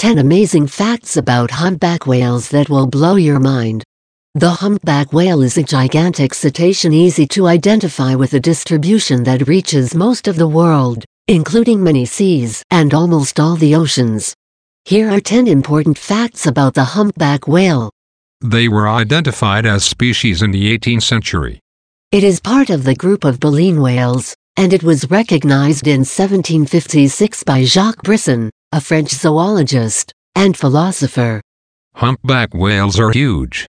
10 amazing facts about humpback whales that will blow your mind. The humpback whale is a gigantic cetacean easy to identify with a distribution that reaches most of the world, including many seas and almost all the oceans. Here are 10 important facts about the humpback whale. They were identified as species in the 18th century. It is part of the group of baleen whales, and it was recognized in 1756 by Jacques Brisson, a French zoologist and philosopher. Humpback whales are huge.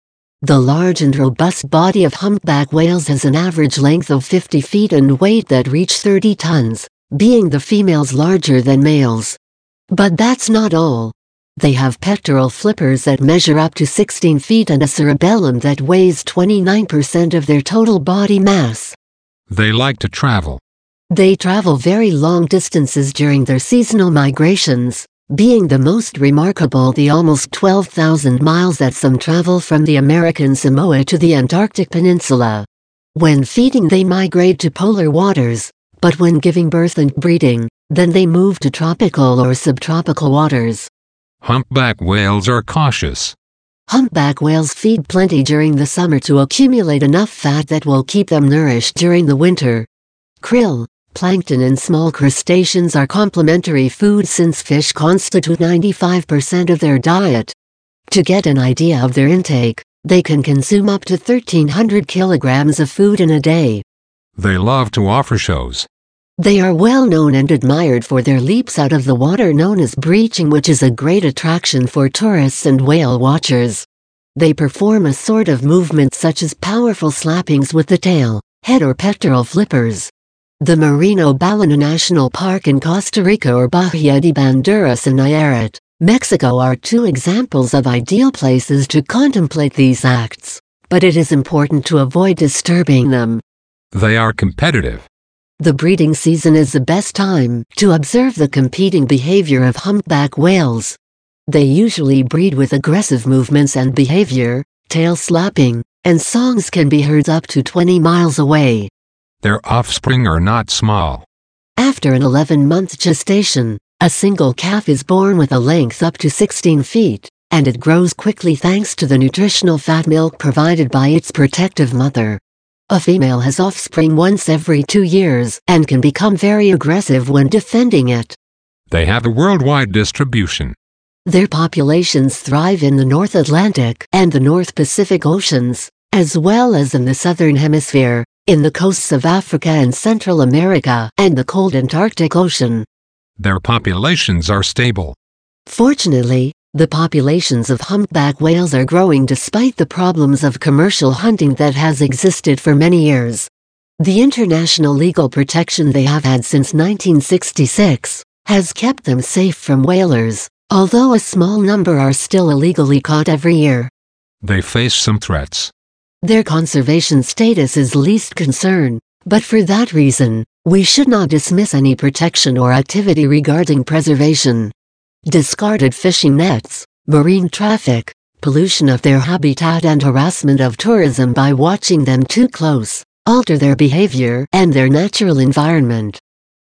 The large and robust body of humpback whales has an average length of 50 feet and weight that reach 30 tons, being the females larger than males. But that's not all. They have pectoral flippers that measure up to 16 feet and a cerebellum that weighs 29% of their total body mass. They like to travel. They travel very long distances during their seasonal migrations, being the most remarkable the almost 12,000 miles that some travel from the American Samoa to the Antarctic Peninsula. When feeding they migrate to polar waters, but when giving birth and breeding, then they move to tropical or subtropical waters. Humpback whales are cautious. Humpback whales feed plenty during the summer to accumulate enough fat that will keep them nourished during the winter. Krill, Plankton and small crustaceans are complementary food since fish constitute 95% of their diet. To get an idea of their intake, they can consume up to 1300 kilograms of food in a day. They love to offer shows. They are well known and admired for their leaps out of the water known as breaching which is a great attraction for tourists and whale watchers. They perform a sort of movement such as powerful slappings with the tail, head or pectoral flippers. The Marino Ballena National Park in Costa Rica or Bahia de Banderas in Nayarit, Mexico are two examples of ideal places to contemplate these acts, but it is important to avoid disturbing them. They are competitive. The breeding season is the best time to observe the competing behavior of humpback whales. They usually breed with aggressive movements and behavior, tail slapping, and songs can be heard up to 20 miles away. Their offspring are not small. After an 11-month gestation, a single calf is born with a length up to 16 feet, and it grows quickly thanks to the nutritional fat milk provided by its protective mother. A female has offspring once every two years and can become very aggressive when defending it. They have a worldwide distribution. Their populations thrive in the North Atlantic and the North Pacific Oceans, as well as in the Southern Hemisphere, in the coasts of Africa and Central America and the cold Antarctic Ocean. Their populations are stable. Fortunately, the populations of humpback whales are growing despite the problems of commercial hunting that has existed for many years. The international legal protection they have had since 1966 has kept them safe from whalers, although a small number are still illegally caught every year. They face some threats. Their conservation status is least concern, but for that reason, we should not dismiss any protection or activity regarding preservation. Discarded fishing nets, marine traffic, pollution of their habitat and harassment of tourism by watching them too close, alter their behavior and their natural environment.